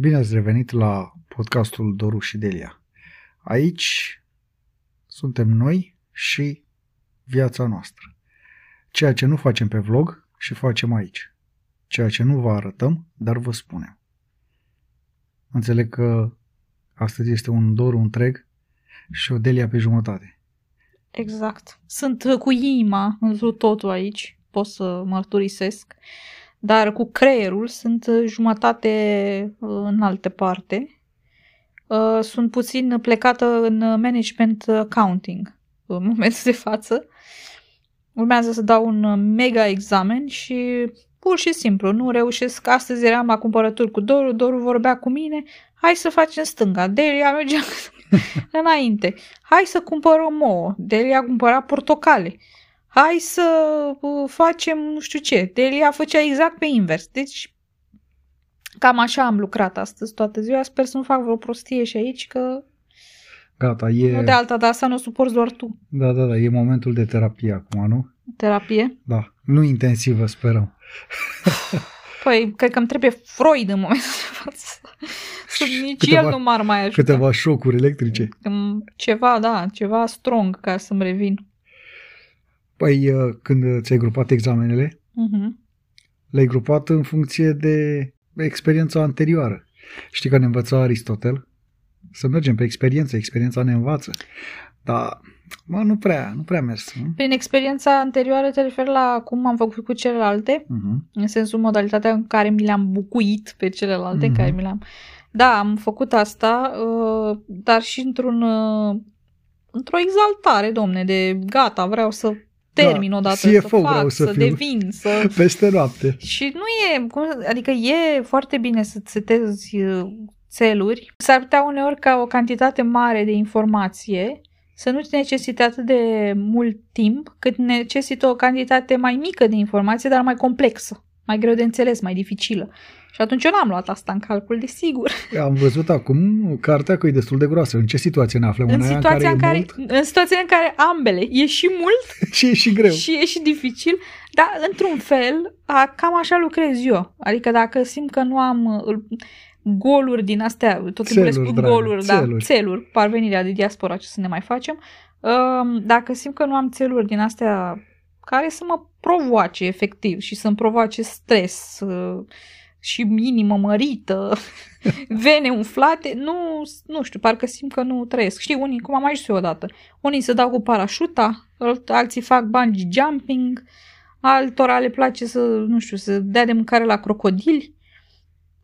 Bine ați revenit la podcastul Doru și Delia. Aici suntem noi și viața noastră. Ceea ce nu facem pe vlog și facem aici. Ceea ce nu vă arătăm, dar vă spunem. Înțeleg că astăzi este un Doru întreg și o Delia pe jumătate. Exact. Sunt uh, cu inima întru totul aici, pot să mărturisesc, dar cu creierul sunt uh, jumătate uh, în alte parte. Sunt puțin plecată în management accounting în momentul de față. Urmează să dau un mega examen și pur și simplu nu reușesc. Astăzi eram la cumpărături cu Doru, Doru vorbea cu mine, hai să facem stânga. Delia mergea înainte. Hai să cumpărăm ouă. Delia cumpăra portocale. Hai să uh, facem nu știu ce. Delia făcea exact pe invers. Deci cam așa am lucrat astăzi toată ziua. Sper să nu fac vreo prostie și aici că Gata, e... Nu de alta, dar asta nu o suporți doar tu. Da, da, da, e momentul de terapie acum, nu? Terapie? Da, nu intensivă, sperăm. Păi, cred că îmi trebuie Freud în momentul de față. Nici câteva, el nu m-ar mai ajuta. Câteva șocuri electrice. Ceva, da, ceva strong ca să-mi revin. Păi, uh, când ți-ai grupat examenele, uh-huh. le-ai grupat în funcție de experiența anterioară. Știi că ne învăța Aristotel? Să mergem pe experiență, experiența ne învață. Dar Mă, nu prea, nu prea mers. Nu? Prin experiența anterioară te referi la cum am făcut cu celelalte, uh-huh. în sensul modalitatea în care mi le-am bucuit pe celelalte, uh-huh. în care mi le-am... Da, am făcut asta, uh, dar și într-un, uh, într-o exaltare, domne, de gata, vreau să termin da, odată, CFO să fac, vreau să, să devin, să... Peste noapte. Și nu e, cum, adică e foarte bine să setezi uh, țeluri. S-ar putea uneori ca o cantitate mare de informație să nu-ți necesite atât de mult timp, cât necesită o cantitate mai mică de informație, dar mai complexă, mai greu de înțeles, mai dificilă. Și atunci eu n-am luat asta în calcul, desigur. Am văzut acum cartea că e destul de groasă. În ce situație ne aflăm? În, situația în, care, în, care, în situația în care ambele. E și mult și e și greu. Și e și dificil, dar într-un fel, a, cam așa lucrez eu. Adică dacă simt că nu am goluri din astea, tot timpul le spun goluri, da, țeluri. țeluri, parvenirea de diaspora, ce să ne mai facem. Um, dacă simt că nu am țeluri din astea care să mă provoace efectiv și să-mi provoace stres uh, și inimă mărită, vene umflate, nu, nu știu, parcă simt că nu trăiesc. Știi, unii, cum am mai zis eu odată, unii se dau cu parașuta, alții fac bungee jumping, altora le place să, nu știu, să dea de mâncare la crocodili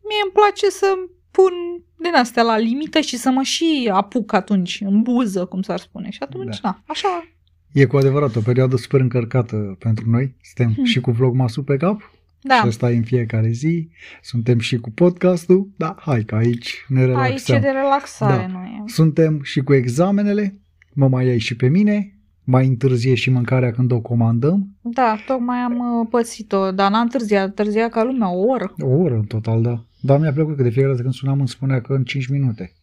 mie îmi place să pun din astea la limită și să mă și apuc atunci, în buză, cum s-ar spune. Și atunci, da, na, așa. E cu adevărat o perioadă super încărcată pentru noi. Suntem hmm. și cu vlogmasul pe cap. Da. Și asta în fiecare zi. Suntem și cu podcastul. Da, hai că aici ne relaxăm. Aici e de relaxare, da. noi. Suntem și cu examenele. Mă mai ai și pe mine mai întârzie și mâncarea când o comandăm. Da, tocmai am uh, pățit-o, dar n-am întârziat, întârzia ca lumea o oră. O oră în total, da. Dar mi-a plăcut că de fiecare dată când sunam îmi spunea că în 5 minute.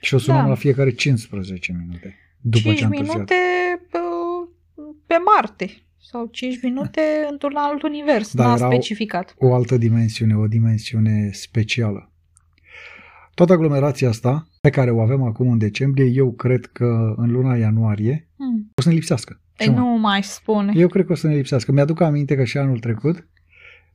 Și o sunam da. la fiecare 15 minute. După 5 ce am minute pe, pe Marte sau 5 minute într-un alt univers, da, n-a specificat. O, o altă dimensiune, o dimensiune specială. Toată aglomerația asta pe care o avem acum în decembrie, eu cred că în luna ianuarie hmm. o să ne lipsească. Ei, nu mai spune. Eu cred că o să ne lipsească. Mi-aduc aminte că și anul trecut,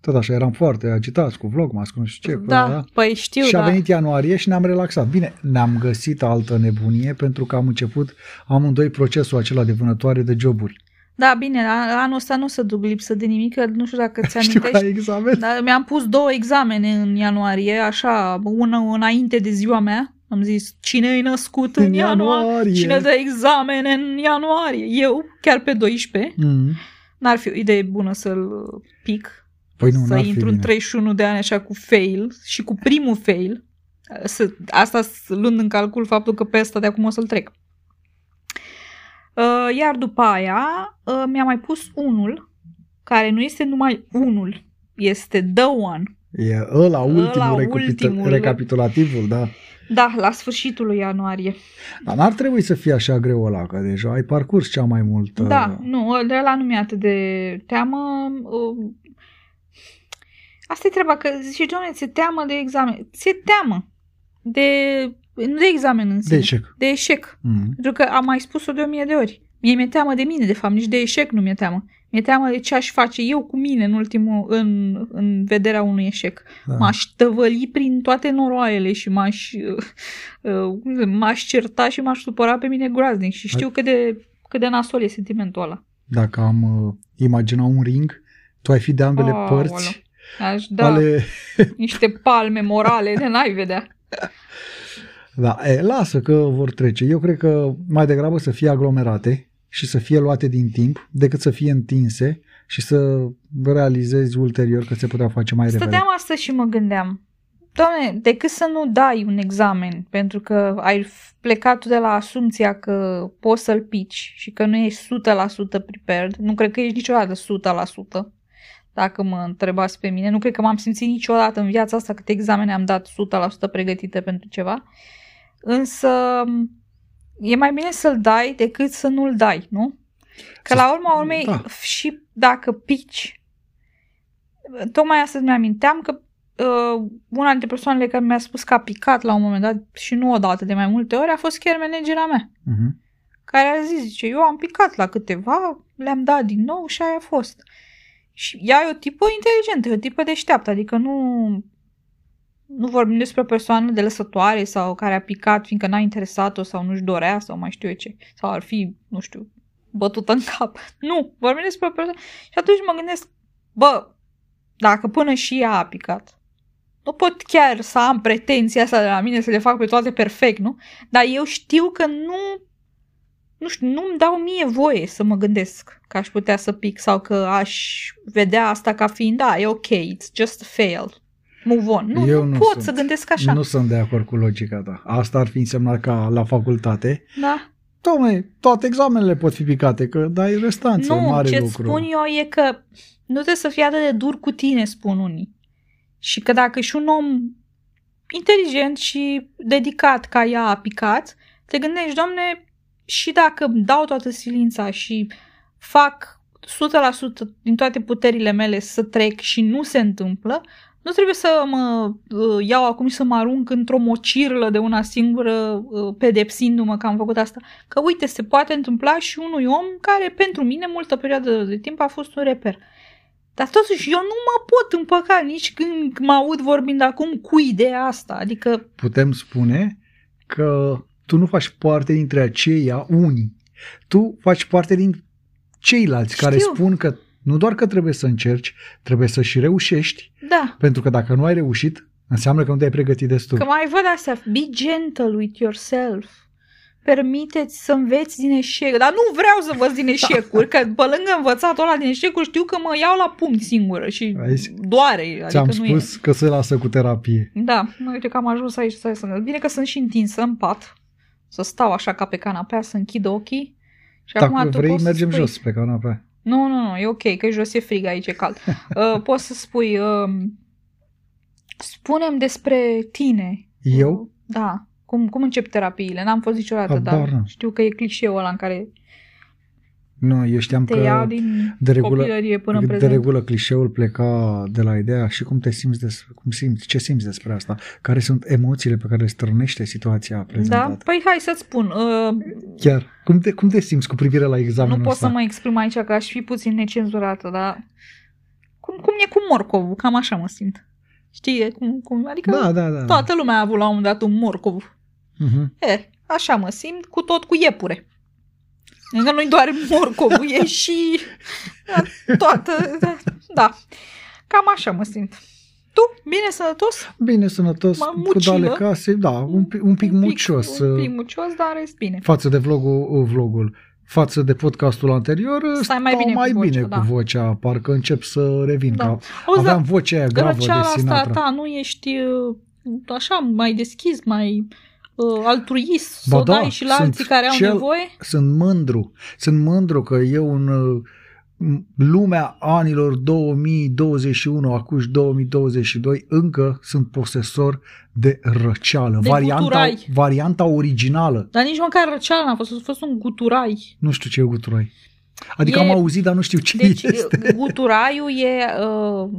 tot așa, eram foarte agitați cu vlogmas, cu nu știu ce. Da, da? păi știu, Și a da. venit ianuarie și ne-am relaxat. Bine, ne-am găsit altă nebunie pentru că am început amândoi procesul acela de vânătoare de joburi. Da, bine, anul ăsta nu o să duc lipsă de nimic, că nu știu dacă ți amintești. Știu examen. Dar mi-am pus două examene în ianuarie, așa, una înainte de ziua mea. Am zis, cine e născut în, în ianuarie? ianuarie? Cine dă examene în ianuarie? Eu, chiar pe 12. Mm. N-ar fi o idee bună să-l pic. Păi nu, să intru în 31 de ani așa cu fail și cu primul fail. Asta luând în calcul faptul că pe asta de acum o să-l trec. Uh, iar după aia uh, mi-a mai pus unul, care nu este numai unul, este The One. E ăla ultimul, ăla ultimul recapitulativul, da. Da, la sfârșitul lui ianuarie. Dar n-ar trebui să fie așa greu ăla, că deja ai parcurs cea mai mult. Da, nu, de la nu mi atât de teamă. Uh, Asta e treaba, că zice, doamne, ți teamă de examen. Ți teamă de, nu de examen în sine. De eșec. De eșec. Mm. Pentru că am mai spus-o de o mie de ori. Mie mi-e teamă de mine, de fapt, nici de eșec nu mi-e teamă. Mi-e teamă de ce aș face eu cu mine în ultimul, în, în vederea unui eșec. Da. M-aș tăvăli prin toate noroaiele și m-aș, uh, m-aș certa și m-aș supăra pe mine groaznic și știu cât de, cât de nasol e sentimentul ăla. Dacă am uh, imaginat un ring, tu ai fi de ambele oh, părți Aș da ale... niște palme morale de n-ai vedea. Da, e, lasă că vor trece. Eu cred că mai degrabă să fie aglomerate și să fie luate din timp decât să fie întinse și să realizezi ulterior că se putea face mai repede. Stăteam asta și mă gândeam. Doamne, decât să nu dai un examen pentru că ai plecat tu de la asumția că poți să-l pici și că nu ești 100% prepared, nu cred că ești niciodată 100%, dacă mă întrebați pe mine. Nu cred că m-am simțit niciodată în viața asta câte examene am dat 100% pregătite pentru ceva. Însă e mai bine să-l dai decât să nu-l dai, nu? Că la urma urmei da. și dacă pici, tocmai astăzi mi-aminteam că uh, una dintre persoanele care mi-a spus că a picat la un moment dat și nu odată de mai multe ori a fost chiar managera mea. Uh-huh. Care a zis, zice, eu am picat la câteva, le-am dat din nou și aia a fost. Și ea e o tipă inteligentă, e o tipă deșteaptă, adică nu, nu vorbim despre o persoană de lăsătoare sau care a picat fiindcă n-a interesat-o sau nu-și dorea sau mai știu eu ce, sau ar fi, nu știu, bătută în cap. Nu, vorbim despre o persoană. Și atunci mă gândesc, bă, dacă până și ea a picat, nu pot chiar să am pretenția asta de la mine să le fac pe toate perfect, nu? Dar eu știu că nu nu știu, nu-mi dau mie voie să mă gândesc că aș putea să pic sau că aș vedea asta ca fiind, da, e ok, it's just a fail. Move on. Nu, Eu nu, nu pot sunt, să gândesc așa. Nu sunt de acord cu logica ta. Asta ar fi însemnat ca la facultate. Da. Tocmai, toate examenele pot fi picate, că dai restanță, nu, mare ce lucru. spun eu e că nu trebuie să fii atât de dur cu tine, spun unii. Și că dacă și un om inteligent și dedicat ca ea a picat, te gândești, domne, și dacă îmi dau toată silința și fac 100% din toate puterile mele să trec și nu se întâmplă, nu trebuie să mă uh, iau acum și să mă arunc într-o mocirlă de una singură, uh, pedepsindu-mă că am făcut asta. Că uite, se poate întâmpla și unui om care pentru mine multă perioadă de timp a fost un reper. Dar totuși eu nu mă pot împăca nici când mă aud vorbind acum cu ideea asta. Adică... Putem spune că tu nu faci parte dintre aceia unii. Tu faci parte din ceilalți Știu. care spun că nu doar că trebuie să încerci, trebuie să și reușești. Da. Pentru că dacă nu ai reușit, înseamnă că nu te-ai pregătit destul. Că mai văd astea, be gentle with yourself. Permiteți să înveți din eșec. Dar nu vreau să învăț din eșecuri, că pe lângă învățatul ăla din eșecuri știu că mă iau la punct singură și Aici, doare. Adică ți-am spus e. că se lasă cu terapie. Da, uite că am ajuns aici. Să Bine că sunt și întinsă în pat să stau așa ca pe canapea, să închid ochii. Și Dacă acum vrei, mergem spui, jos pe canapea. Nu, nu, nu, e ok, că jos e frig, aici e cald. uh, poți să spui, uh, spunem despre tine. Eu? Uh, da. Cum, cum încep terapiile? N-am fost niciodată, Abar, dar știu că e clișeul ăla în care nu, eu știam te că din de regulă, până de prezent. regulă clișeul pleca de la ideea și cum te simți, des, cum simți, ce simți despre asta, care sunt emoțiile pe care le strănește situația prezentată. Da? Păi hai să-ți spun. Uh, Chiar, cum te, cum te simți cu privire la examenul Nu pot ăsta? să mă exprim aici că aș fi puțin necenzurată, dar cum, cum e cu morcovul, cam așa mă simt. Știi? Cum, cum, adică da, da, da, toată da. lumea a avut la un moment dat un morcov. Uh-huh. E, așa mă simt, cu tot cu iepure. Încă nu-i doar morcovul, e și toată, da. Cam așa mă simt. Tu, bine sănătos? Bine sănătos, mă, cu dale case, da, un, pic, un pic un mucios. Un pic mucios, dar rest bine. Față de vlogul, vlogul față de podcastul anterior, Stai mai bine, mai cu, vocea, bine da. cu vocea, parcă încep să revin. Da. Ca Auzi, aveam vocea aia gravă de Sinatra. asta ta, nu ești uh, așa mai deschis, mai uh, altruist, să o da, dai și la alții care au cel, nevoie? Sunt mândru. Sunt mândru că eu în uh, lumea anilor 2021, acuși 2022, încă sunt posesor de răceală. De varianta, guturai. varianta originală. Dar nici măcar răceală n-a fost, a fost un guturai. Nu știu ce e guturai. Adică e, am auzit, dar nu știu ce deci, este. guturaiul e... Uh,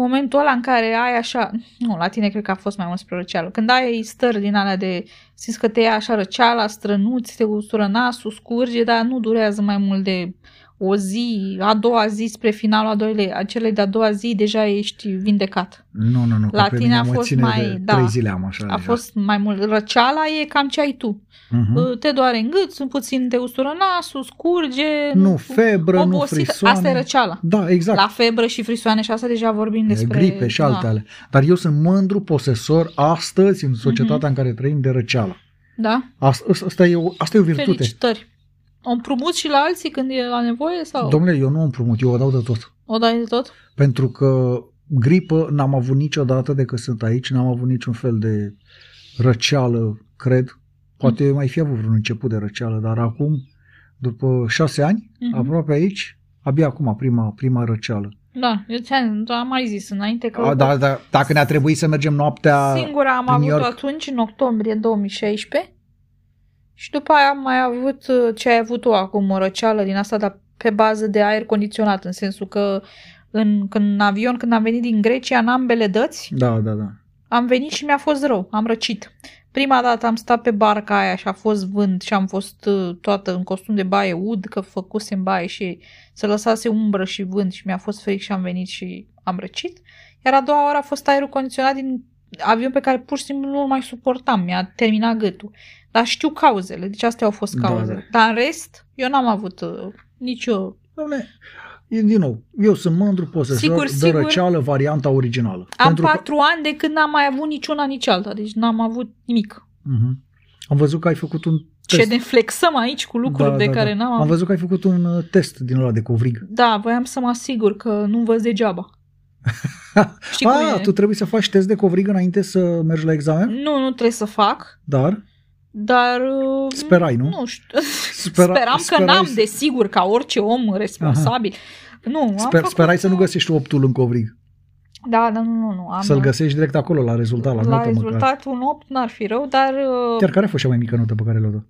momentul ăla în care ai așa, nu, la tine cred că a fost mai mult spre răceală, când ai stări din alea de, simți că te ia așa răceala, strănuți, te ustură nasul, scurge, dar nu durează mai mult de o zi, a doua zi spre finalul a doilea, acelei de-a doua zi, deja ești vindecat. Nu, nu, nu. La tine a fost mai, da, trei zile am așa. A deja. fost mai mult. Răceala e cam ce ai tu. Uh-huh. Te doare în gât, sunt puțin te ustură nasul, scurge. Nu febră, obosit. nu frisoane. Asta e răceala. Da, exact. La febră și frisoane și asta deja vorbim despre... Gripe și altele. Da. Dar eu sunt mândru posesor astăzi în societatea uh-huh. în care trăim de răceală. Da. Asta, asta, e, o, asta e o virtute. Felicitări. O împrumut și la alții când e la nevoie? sau? Domnule, eu nu o împrumut, eu o dau de tot. O dai de tot? Pentru că gripă n-am avut niciodată de că sunt aici, n-am avut niciun fel de răceală, cred. Poate mm. mai fi avut vreun început de răceală, dar acum, după șase ani, mm-hmm. aproape aici, abia acum prima, prima răceală. Da, eu ți-am am mai zis înainte că... A, da, da, dacă ne-a trebuit să mergem noaptea Singura am avut atunci, în octombrie 2016, și după aia am mai avut uh, ce ai avut tu acum, o răceală din asta, dar pe bază de aer condiționat, în sensul că în, când, în avion, când am venit din Grecia, în ambele dăți, da, da, da. am venit și mi-a fost rău, am răcit. Prima dată am stat pe barca aia și a fost vânt și am fost uh, toată în costum de baie ud, că făcusem baie și se lăsase umbră și vânt și mi-a fost fric și am venit și am răcit. Iar a doua oară a fost aerul condiționat din avion pe care pur și simplu nu mai suportam, mi-a terminat gâtul. Dar știu cauzele, deci astea au fost cauzele. Da, da. Dar în rest, eu n-am avut uh, nicio... Doamne, din nou, eu sunt mândru posesor sigur, de sigur, răceală varianta originală. Am Pentru patru că... ani de când n-am mai avut niciuna nici alta, deci n-am avut nimic. Uh-huh. Am văzut că ai făcut un test. Ce ne flexăm aici cu lucruri da, de da, care da. n-am Am văzut că ai făcut un uh, test din ăla de covrig. Da, voiam să mă asigur că nu văd degeaba. Știi A, tu trebuie să faci test de covrig înainte să mergi la examen? Nu, nu trebuie să fac. Dar? Dar... Uh, Sperai, nu? Nu știu. Spera, Speram sperai că n-am, să... desigur, ca orice om responsabil. Aha. Nu, am Sper, Sperai să nu găsești optul în covrig. Da, da, nu, nu, nu. Am... Să-l găsești direct acolo, la rezultat, la, la notă rezultat, măcar. un 8 n-ar fi rău, dar... Uh, Chiar care a fost cea mai mică notă pe care l-a dat?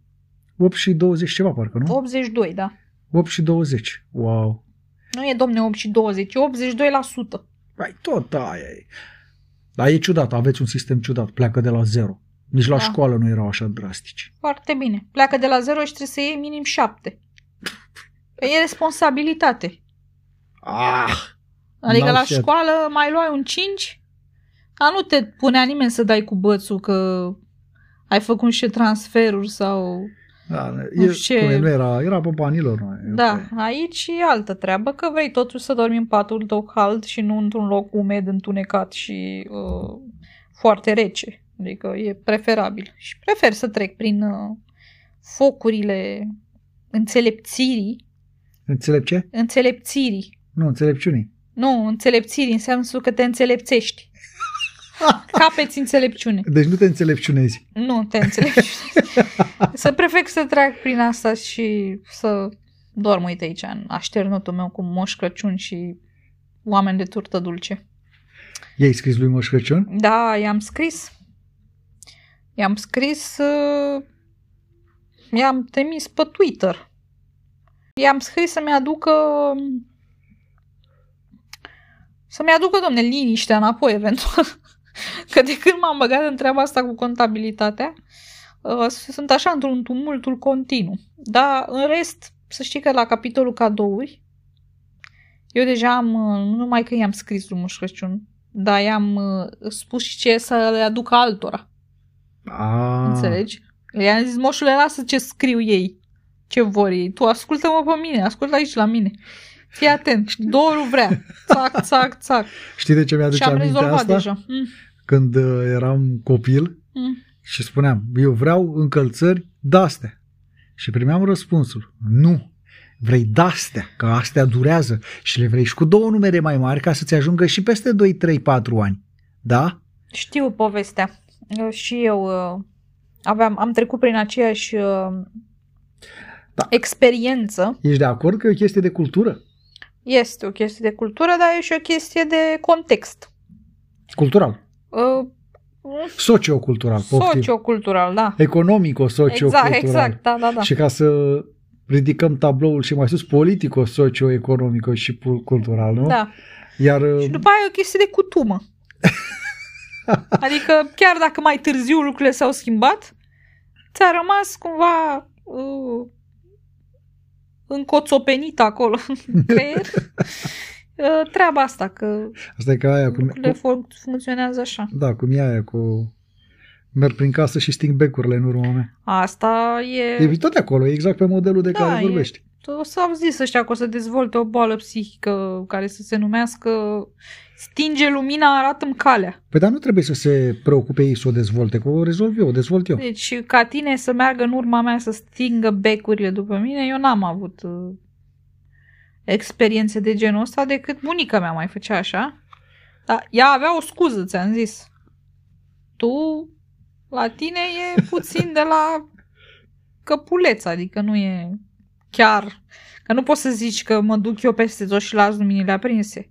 8 și 20 ceva, parcă, nu? 82, da. 8 și 20. Wow. Nu e, domne, 8 și 20, e 82%. Păi tot aia e. Dar e ciudat, aveți un sistem ciudat, pleacă de la zero. Nici la da. școală nu erau așa drastici. Foarte bine. Pleacă de la zero și trebuie să iei minim șapte. Păi e responsabilitate. Ah, adică la școală mai luai un 5, dar nu te punea nimeni să dai cu bățul că ai făcut niște transferuri sau da, nu, e, ce... nu era, era pe banilor. Nu, da, okay. aici e altă treabă, că vrei totuși să dormi în patul tău cald și nu într-un loc umed, întunecat și uh, foarte rece. Adică e preferabil. Și prefer să trec prin uh, focurile înțelepțirii. Înțelept ce? Înțelepțirii. Nu, înțelepciunii. Nu, înțelepțirii înseamnă că te înțelepțești. Capeți înțelepciune. Deci nu te înțelepciunezi. Nu te înțelepciunezi. să prefer să trec prin asta și să dorm, uite aici, în așternutul meu cu Moș Crăciun și oameni de turtă dulce. I-ai scris lui Moș Crăciun? Da, i-am scris. I-am scris, uh, i-am trimis pe Twitter. I-am scris să-mi aducă să-mi aducă, domne, liniștea înapoi, eventual. Că de când m-am băgat în treaba asta cu contabilitatea, uh, sunt așa într-un tumultul continuu. Dar, în rest, să știi că la capitolul cadouri, eu deja am, uh, nu numai că i-am scris lui Moș Crăciun, dar i-am uh, spus și ce să le aducă altora. Ah. Înțelegi? I-am zis, moșule, lasă ce scriu ei, ce vor ei. Tu ascultă-mă pe mine, ascultă aici la mine. Fii atent, dorul vrea. Țac, țac, țac. Știi de ce mi-aduce Și am aminte rezolvat asta? deja. Mm. Când uh, eram copil Mm. și spuneam, eu vreau încălțări de-astea. Și primeam răspunsul, nu, vrei de-astea, că astea durează și le vrei și cu două numere mai mari ca să-ți ajungă și peste 2, 3, 4 ani. Da? Știu povestea. Eu și eu uh, aveam, am trecut prin aceeași uh, Da. experiență. Ești de acord că e o chestie de cultură? Este o chestie de cultură, dar e și o chestie de context. Cultural. Uh, Sociocultural, poftim. sociocultural, da. Economico-sociocultural. Exact, exact, da, da, da. Și ca să ridicăm tabloul și mai sus politico, socio-economico și cultural, nu? Da. Iar, și după aia e o chestie de cutumă. adică chiar dacă mai târziu lucrurile s-au schimbat, ți-a rămas cumva uh, încoțopenit acolo în creier uh, treaba asta, că asta e ca aia cum, cum, funcționează așa. Da, cum e aia cu merg prin casă și sting becurile în urma mea. Asta e... E tot de acolo, e exact pe modelul de da, care vorbești. E... O să au zis ăștia că o să dezvolte o boală psihică care să se numească stinge lumina, arată-mi calea. Păi dar nu trebuie să se preocupe ei să o dezvolte, că o rezolv eu, o dezvolt eu. Deci ca tine să meargă în urma mea să stingă becurile după mine, eu n-am avut uh, experiențe de genul ăsta decât bunica mea mai făcea așa. Dar ea avea o scuză, ți-am zis. Tu, la tine e puțin de la căpuleț, adică nu e chiar... Că nu poți să zici că mă duc eu peste tot și las luminile aprinse.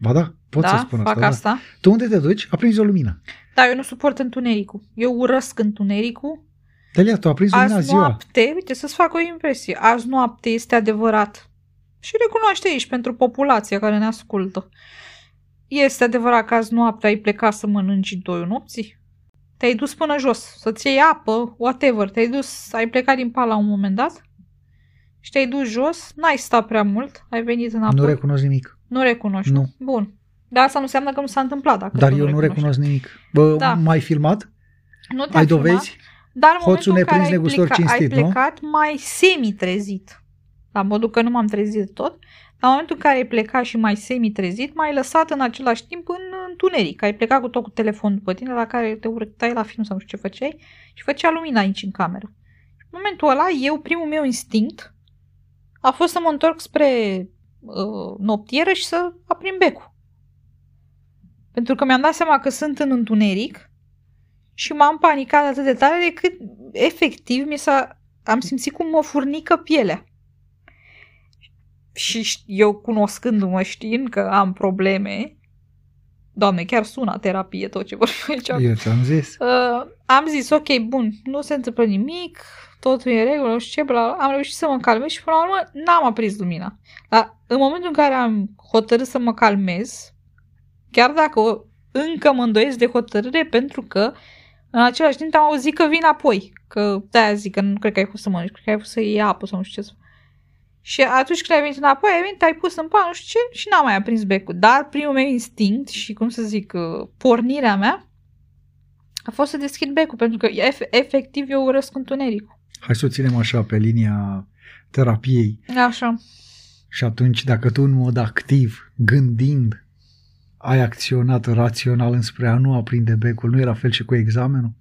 Ba da, pot da? să spun fac asta. asta. Da. Tu unde te duci? Aprinzi o lumină. Da, eu nu suport întunericul. Eu urăsc întunericul. Delia, tu aprinzi lumina Azi ziua. noapte, uite, să-ți fac o impresie. Azi noapte este adevărat. Și recunoaște aici pentru populația care ne ascultă. Este adevărat că azi noapte ai plecat să mănânci doi nopții? Te-ai dus până jos, să-ți iei apă, whatever. Te-ai dus, ai plecat din pala un moment dat și te-ai dus jos, n-ai stat prea mult, ai venit înapoi. Nu recunosc nimic. Nu recunoști? Nu. Bun. Dar asta nu înseamnă că nu s-a întâmplat. Dacă Dar tu eu nu recunoști. recunosc nimic. Bă, Da. m-ai filmat? Nu te-am Ai filmat, dovezi? Dar în Hoțul momentul în care neprins, ai, negustor pleca, ai cinstit, nu? plecat mai semi-trezit. La modul că nu m-am trezit de tot. La momentul în care ai plecat și mai semi-trezit, m-ai lăsat în același timp în întuneric. Ai plecat cu tot cu telefonul după tine, la care te urtai la film sau nu știu ce făceai și făcea lumina aici în cameră. În momentul ăla, eu, primul meu instinct a fost să mă întorc spre uh, noptieră și să aprind becul. Pentru că mi-am dat seama că sunt în întuneric și m-am panicat atât de tare decât efectiv mi s-a, am simțit cum mă furnică pielea. Și ș- eu cunoscându-mă știind că am probleme, doamne, chiar sună terapie tot ce vorbim aici. Eu ți-am zis. Uh, am zis, ok, bun, nu se întâmplă nimic, totul e în regulă, nu știu ce, bla, bla. am reușit să mă calmez și până la urmă n-am aprins lumina. Dar în momentul în care am hotărât să mă calmez, chiar dacă o, încă mă îndoiesc de hotărâre, pentru că în același timp am auzit că vin apoi. Că de-aia zic că nu cred că ai fost să mănânci, cred că ai fost să iei apă sau nu știu ce să și atunci când ai venit înapoi, ai venit, ai pus în pan, nu știu ce, și n-am mai aprins becul. Dar primul meu instinct și, cum să zic, uh, pornirea mea a fost să deschid becul, pentru că ef- efectiv eu urăsc întunericul. Hai să o ținem așa pe linia terapiei. Așa. Și atunci, dacă tu în mod activ, gândind, ai acționat rațional înspre a nu aprinde becul, nu era fel și cu examenul?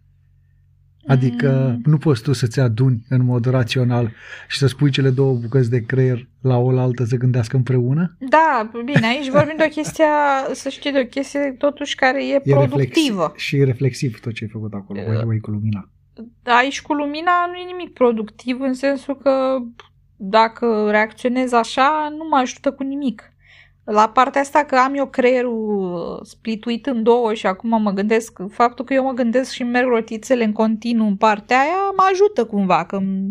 Adică Mm. nu poți tu să-ți aduni în mod rațional și să spui cele două bucăți de creier la oaltă să gândească împreună? Da, bine, aici vorbim de o chestie, să știi, de o chestie totuși care e, E productivă. reflex- și reflexiv tot ce ai făcut acolo, Uh. voi, voi cu lumina. Aici cu lumina nu e nimic productiv în sensul că dacă reacționez așa, nu mă ajută cu nimic. La partea asta că am eu creierul splituit în două și acum mă gândesc, faptul că eu mă gândesc și merg rotițele în continuu în partea aia, mă ajută cumva, că m-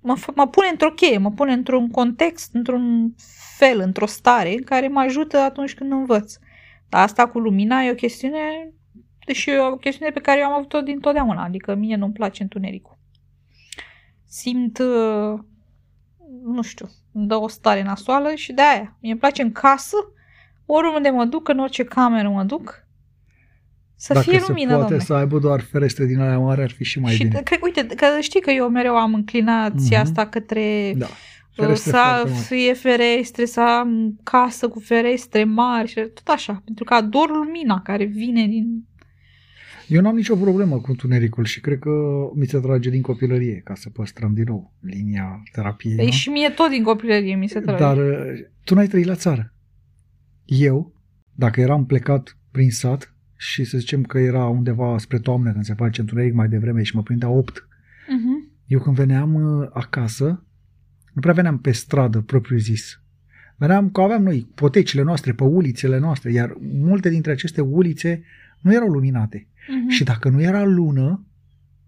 mă, f- mă pune într-o cheie, mă pune într-un context, într-un fel, într-o stare în care mă ajută atunci când învăț. Dar asta cu lumina e o chestiune, deși e o chestiune pe care eu am avut-o din totdeauna, adică mie nu-mi place întunericul. Simt, uh, nu știu, îmi dă o stare nasoală și de aia. Mie îmi place în casă, oriunde mă duc, în orice cameră mă duc, să Dacă fie se lumină, poate domne. să aibă doar ferestre din alea mari, ar fi și mai și bine. cred, uite, că știi că eu mereu am înclinația Mhm. asta către Da. uh, Ferestre să foarte mari. fie ferestre, să am casă cu ferestre mari și tot așa, pentru că ador lumina care vine din... Eu n-am nicio problemă cu întunericul și cred că mi se trage din copilărie, ca să păstrăm din nou linia terapiei. Păi nu? și mie tot din copilărie mi se trage. Dar uh, tu n-ai trăit la țară. Eu, dacă eram plecat prin sat și să zicem că era undeva spre toamnă când se face întuneric mai devreme și mă prindea 8, Mhm. eu când veneam uh, acasă, nu prea veneam pe stradă propriu zis. Veneam că aveam noi potecile noastre pe ulițele noastre, iar multe dintre aceste ulițe nu erau luminate. Mhm. Și dacă nu era lună,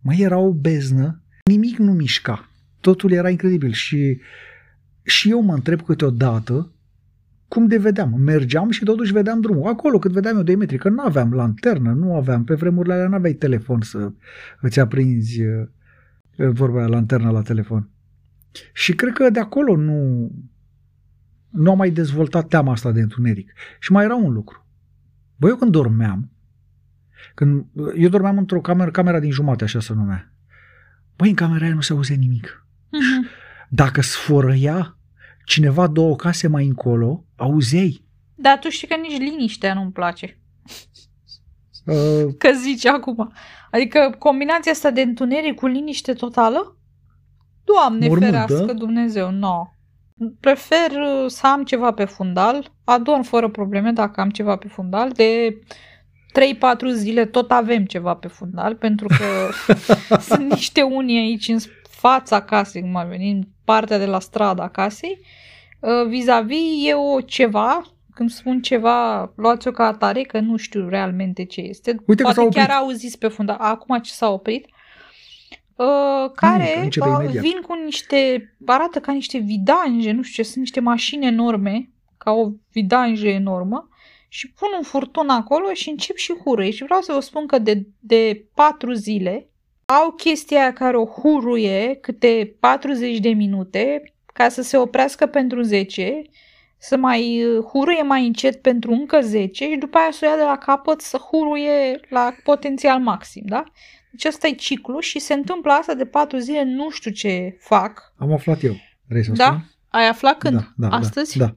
mai era o beznă, nimic nu mișca. Totul era incredibil și, și eu mă întreb câteodată cum de vedeam. Mergeam și totuși vedeam drumul. Acolo cât vedeam eu 2 metri, că nu aveam lanternă, nu aveam, pe vremurile alea nu aveai telefon să îți aprinzi uh, vorba aia, lanterna la telefon. Și cred că de acolo nu, nu am mai dezvoltat teama asta de întuneric. Și mai era un lucru. Băi, eu când dormeam, când, eu dormeam într-o cameră, camera din jumate, așa se numea. Băi, în camera aia nu se auzea nimic. Uh-huh. Dacă sfărăia cineva două case mai încolo, auzei. Dar tu știi că nici liniștea nu-mi place. Uh, că zici acum. Adică combinația asta de întuneric cu liniște totală? Doamne Mormântă. ferească Dumnezeu, nu. No. Prefer uh, să am ceva pe fundal, adorm fără probleme dacă am ceva pe fundal, de 3-4 zile tot avem ceva pe fundal, pentru că sunt niște unii aici în fața casei, cum ar veni, în partea de la strada casei, uh, vis-a-vis e o ceva, când spun ceva, luați-o ca atare, că nu știu realmente ce este. Uite Poate chiar auziți pe fundal. Acum ce s-a oprit. Uh, care uh, vin cu niște, arată ca niște vidanje, nu știu ce, sunt niște mașini enorme, ca o vidanje enormă, și pun un furtun acolo și încep și hurăi. Și vreau să vă spun că de, de patru zile au chestia care o huruie câte 40 de minute ca să se oprească pentru 10, să mai uh, huruie mai încet pentru încă 10 și după aia să o ia de la capăt să huruie la potențial maxim, da? Deci ăsta e ciclu și se întâmplă asta de 4 zile, nu știu ce fac. Am aflat eu. Vrei să da? spun? Ai aflat când? Da, da, Astăzi? Da. da.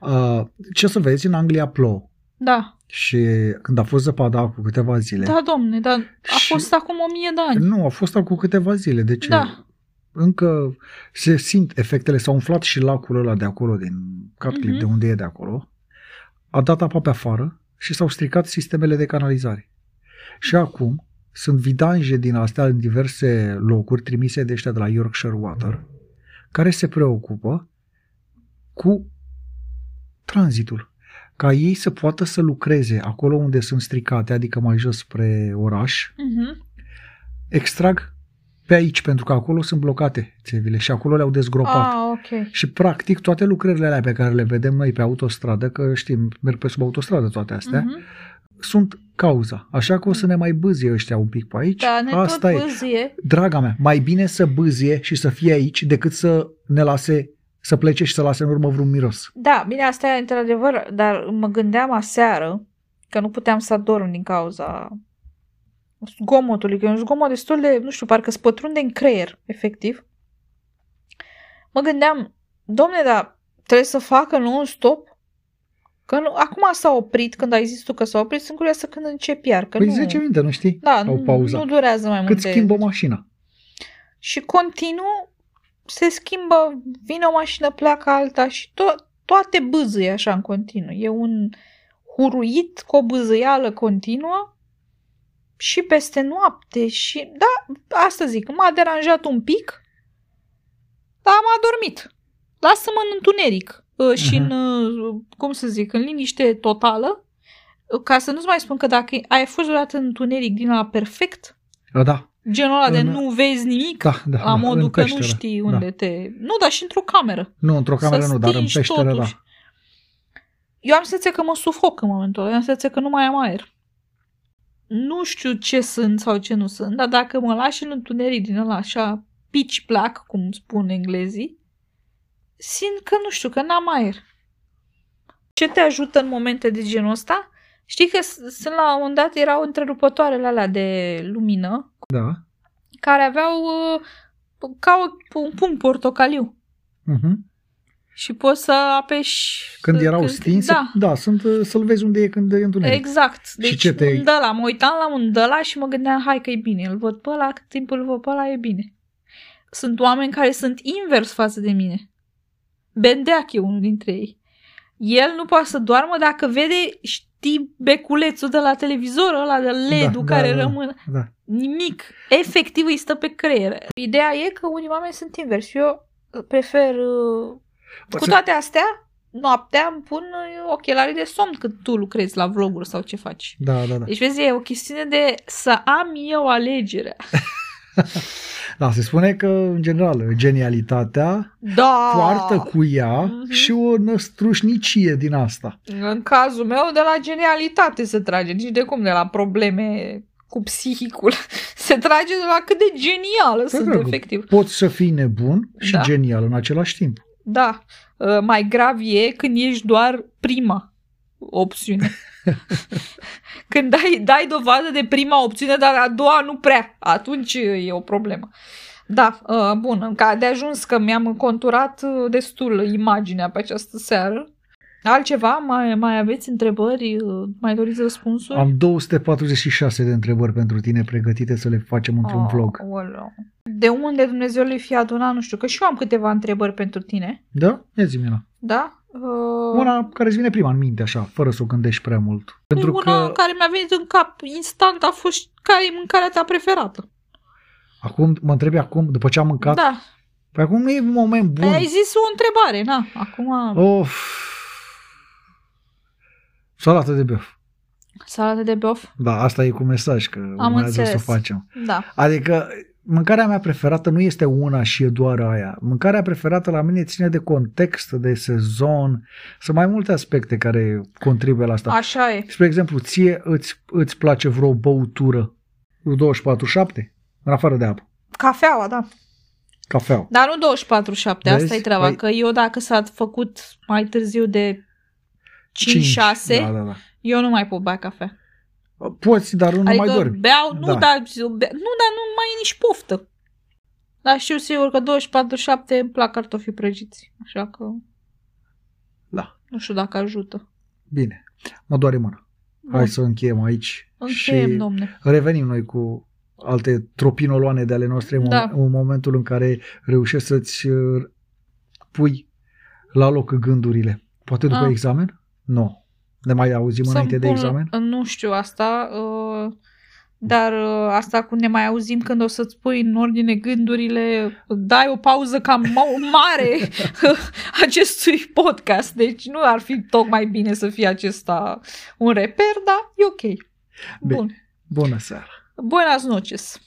Uh, ce să vezi, în Anglia plouă. Da. Și când a fost zăpada cu câteva zile. Da, domne, dar a și... fost acum o mie de ani. Nu, a fost acum câteva zile. Deci da. încă se simt efectele. S-a umflat și lacul ăla de acolo, din Catclip, uh-huh. de unde e de acolo. A dat apa pe afară și s-au stricat sistemele de canalizare. Și acum sunt vidanje din astea în diverse locuri trimise de ăștia de la Yorkshire Water, care se preocupă cu tranzitul ca ei să poată să lucreze acolo unde sunt stricate, adică mai jos spre oraș, uh-huh. extrag pe aici, pentru că acolo sunt blocate țevile și acolo le-au dezgropat. Ah, okay. Și practic toate lucrările alea pe care le vedem noi pe autostradă, că știm, merg pe sub autostradă toate astea, uh-huh. sunt cauza. Așa că o să ne mai bâzie ăștia un pic pe aici. Da, ne Asta tot bâzie. E. Draga mea, mai bine să bâzie și să fie aici decât să ne lase să plece și să lase în urmă vreun miros. Da, bine, asta e într-adevăr, dar mă gândeam aseară că nu puteam să adorm din cauza zgomotului, că e un zgomot destul de, nu știu, parcă spătrunde în creier, efectiv. Mă gândeam, domne, dar trebuie să facă non-stop? Că nu, acum s-a oprit, când ai zis tu că s-a oprit, sunt curioasă când încep iar. Că păi nu, 10 minute, nu știi? Da, nu, nu durează mai mult. Cât schimbă mașina. Și continuu se schimbă, vine o mașină, pleacă alta și to- toate bâzâie așa în continuu. E un huruit cu o bâzâială continuă și peste noapte și, da, asta zic, m-a deranjat un pic, dar am adormit. Lasă-mă în întuneric uh, și uh-huh. în, uh, cum să zic, în liniște totală, ca să nu-ți mai spun că dacă ai fost vreodată în întuneric din la perfect, da. Genul ăla de nu vezi nimic, da, da, la modul da, că peșteră, nu știi unde da. te... Nu, dar și într-o cameră. Nu, într-o cameră să nu, dar în peșteră, totuși. da. Eu am senzația că mă sufoc în momentul ăla, am senzația că nu mai am aer. Nu știu ce sunt sau ce nu sunt, dar dacă mă lași în întuneric din ăla așa pitch black, cum spun englezii, simt că nu știu, că n-am aer. Ce te ajută în momente de genul ăsta? Știi că sunt la un moment dat erau întrerupătoarele alea de lumină. Da. Care aveau uh, ca o, un punct portocaliu. Uh-huh. Și poți să apeși... Când erau când, stinse? Da. da sunt, uh, să-l vezi unde e când e întuneric. Exact. Deci și ce te... un ăla, mă uitam la un ăla și mă gândeam, hai că e bine, îl văd pe ăla, cât timp îl văd pe ăla, e bine. Sunt oameni care sunt invers față de mine. Bendeac e unul dintre ei. El nu poate să doarmă dacă vede, știi, beculețul de la televizor, ăla de LED-ul da, care da, rămâne. Da. Nimic. Efectiv îi stă pe creier. Ideea e că unii oameni sunt invers. Eu prefer... Uh, cu toate astea, noaptea îmi pun uh, ochelarii de somn când tu lucrezi la vloguri sau ce faci. Da, da, da. Deci, vezi, e o chestiune de să am eu alegerea. da, se spune că, în general, genialitatea da. poartă cu ea mm-hmm. și o năstrușnicie din asta. În cazul meu, de la genialitate se trage, nici de cum de la probleme cu psihicul. Se trage de la cât de genială păi, sunt, dragul, efectiv. Poți să fii nebun și da. genial în același timp. Da. Uh, mai grav e când ești doar prima opțiune. când dai, dai dovadă de prima opțiune, dar a doua nu prea. Atunci e o problemă. Da, uh, bun, ca de ajuns că mi-am conturat uh, destul imaginea pe această seară. Altceva? Mai, mai aveți întrebări? Mai doriți răspunsuri? Am 246 de întrebări pentru tine pregătite să le facem într-un oh, vlog. Oleu. De unde Dumnezeu le fi adunat? Nu știu, că și eu am câteva întrebări pentru tine. Da? Ia zi Da? Uh... Una care îți vine prima în minte, așa, fără să o gândești prea mult. Pentru una că... care mi-a venit în cap instant a fost care e mâncarea ta preferată. Acum, mă întrebi acum, după ce am mâncat? Da. Păi acum nu e un moment bun. Păi ai zis o întrebare, na, acum... Of, Salată de beof. Salată de beof? Da, asta e cu mesaj, că Am urmează să o facem. Da. Adică mâncarea mea preferată nu este una și e doar aia. Mâncarea preferată la mine ține de context, de sezon, sunt mai multe aspecte care contribuie la asta. Așa e. Spre exemplu, ție îți, îți place vreo băutură 24-7? În afară de apă. Cafeaua, da. Cafeaua. Dar nu 24-7, asta e treaba, păi... că eu dacă s-a făcut mai târziu de 5-6, da, da, da. eu nu mai pot bea cafea. Poți, dar nu adică mai dormi. beau, nu, da. dar, be, nu, dar nu mai e nici poftă. Dar știu sigur că 24-7 îmi plac cartofii prăjiți, așa că da. nu știu dacă ajută. Bine, mă doare mâna. Bun. Hai să încheiem aici Încheiem, și domne. revenim noi cu alte tropinoloane de ale noastre da. în momentul în care reușești să-ți uh, pui la loc gândurile. Poate după A. Ah. examen? Nu. Ne mai auzim să înainte de examen? Nu știu asta, uh, dar uh, asta cu ne mai auzim când o să-ți pui în ordine gândurile, dai o pauză cam mare acestui podcast, deci nu ar fi tocmai bine să fie acesta un reper, dar e ok. Bun. Bună seara! Buenas noches!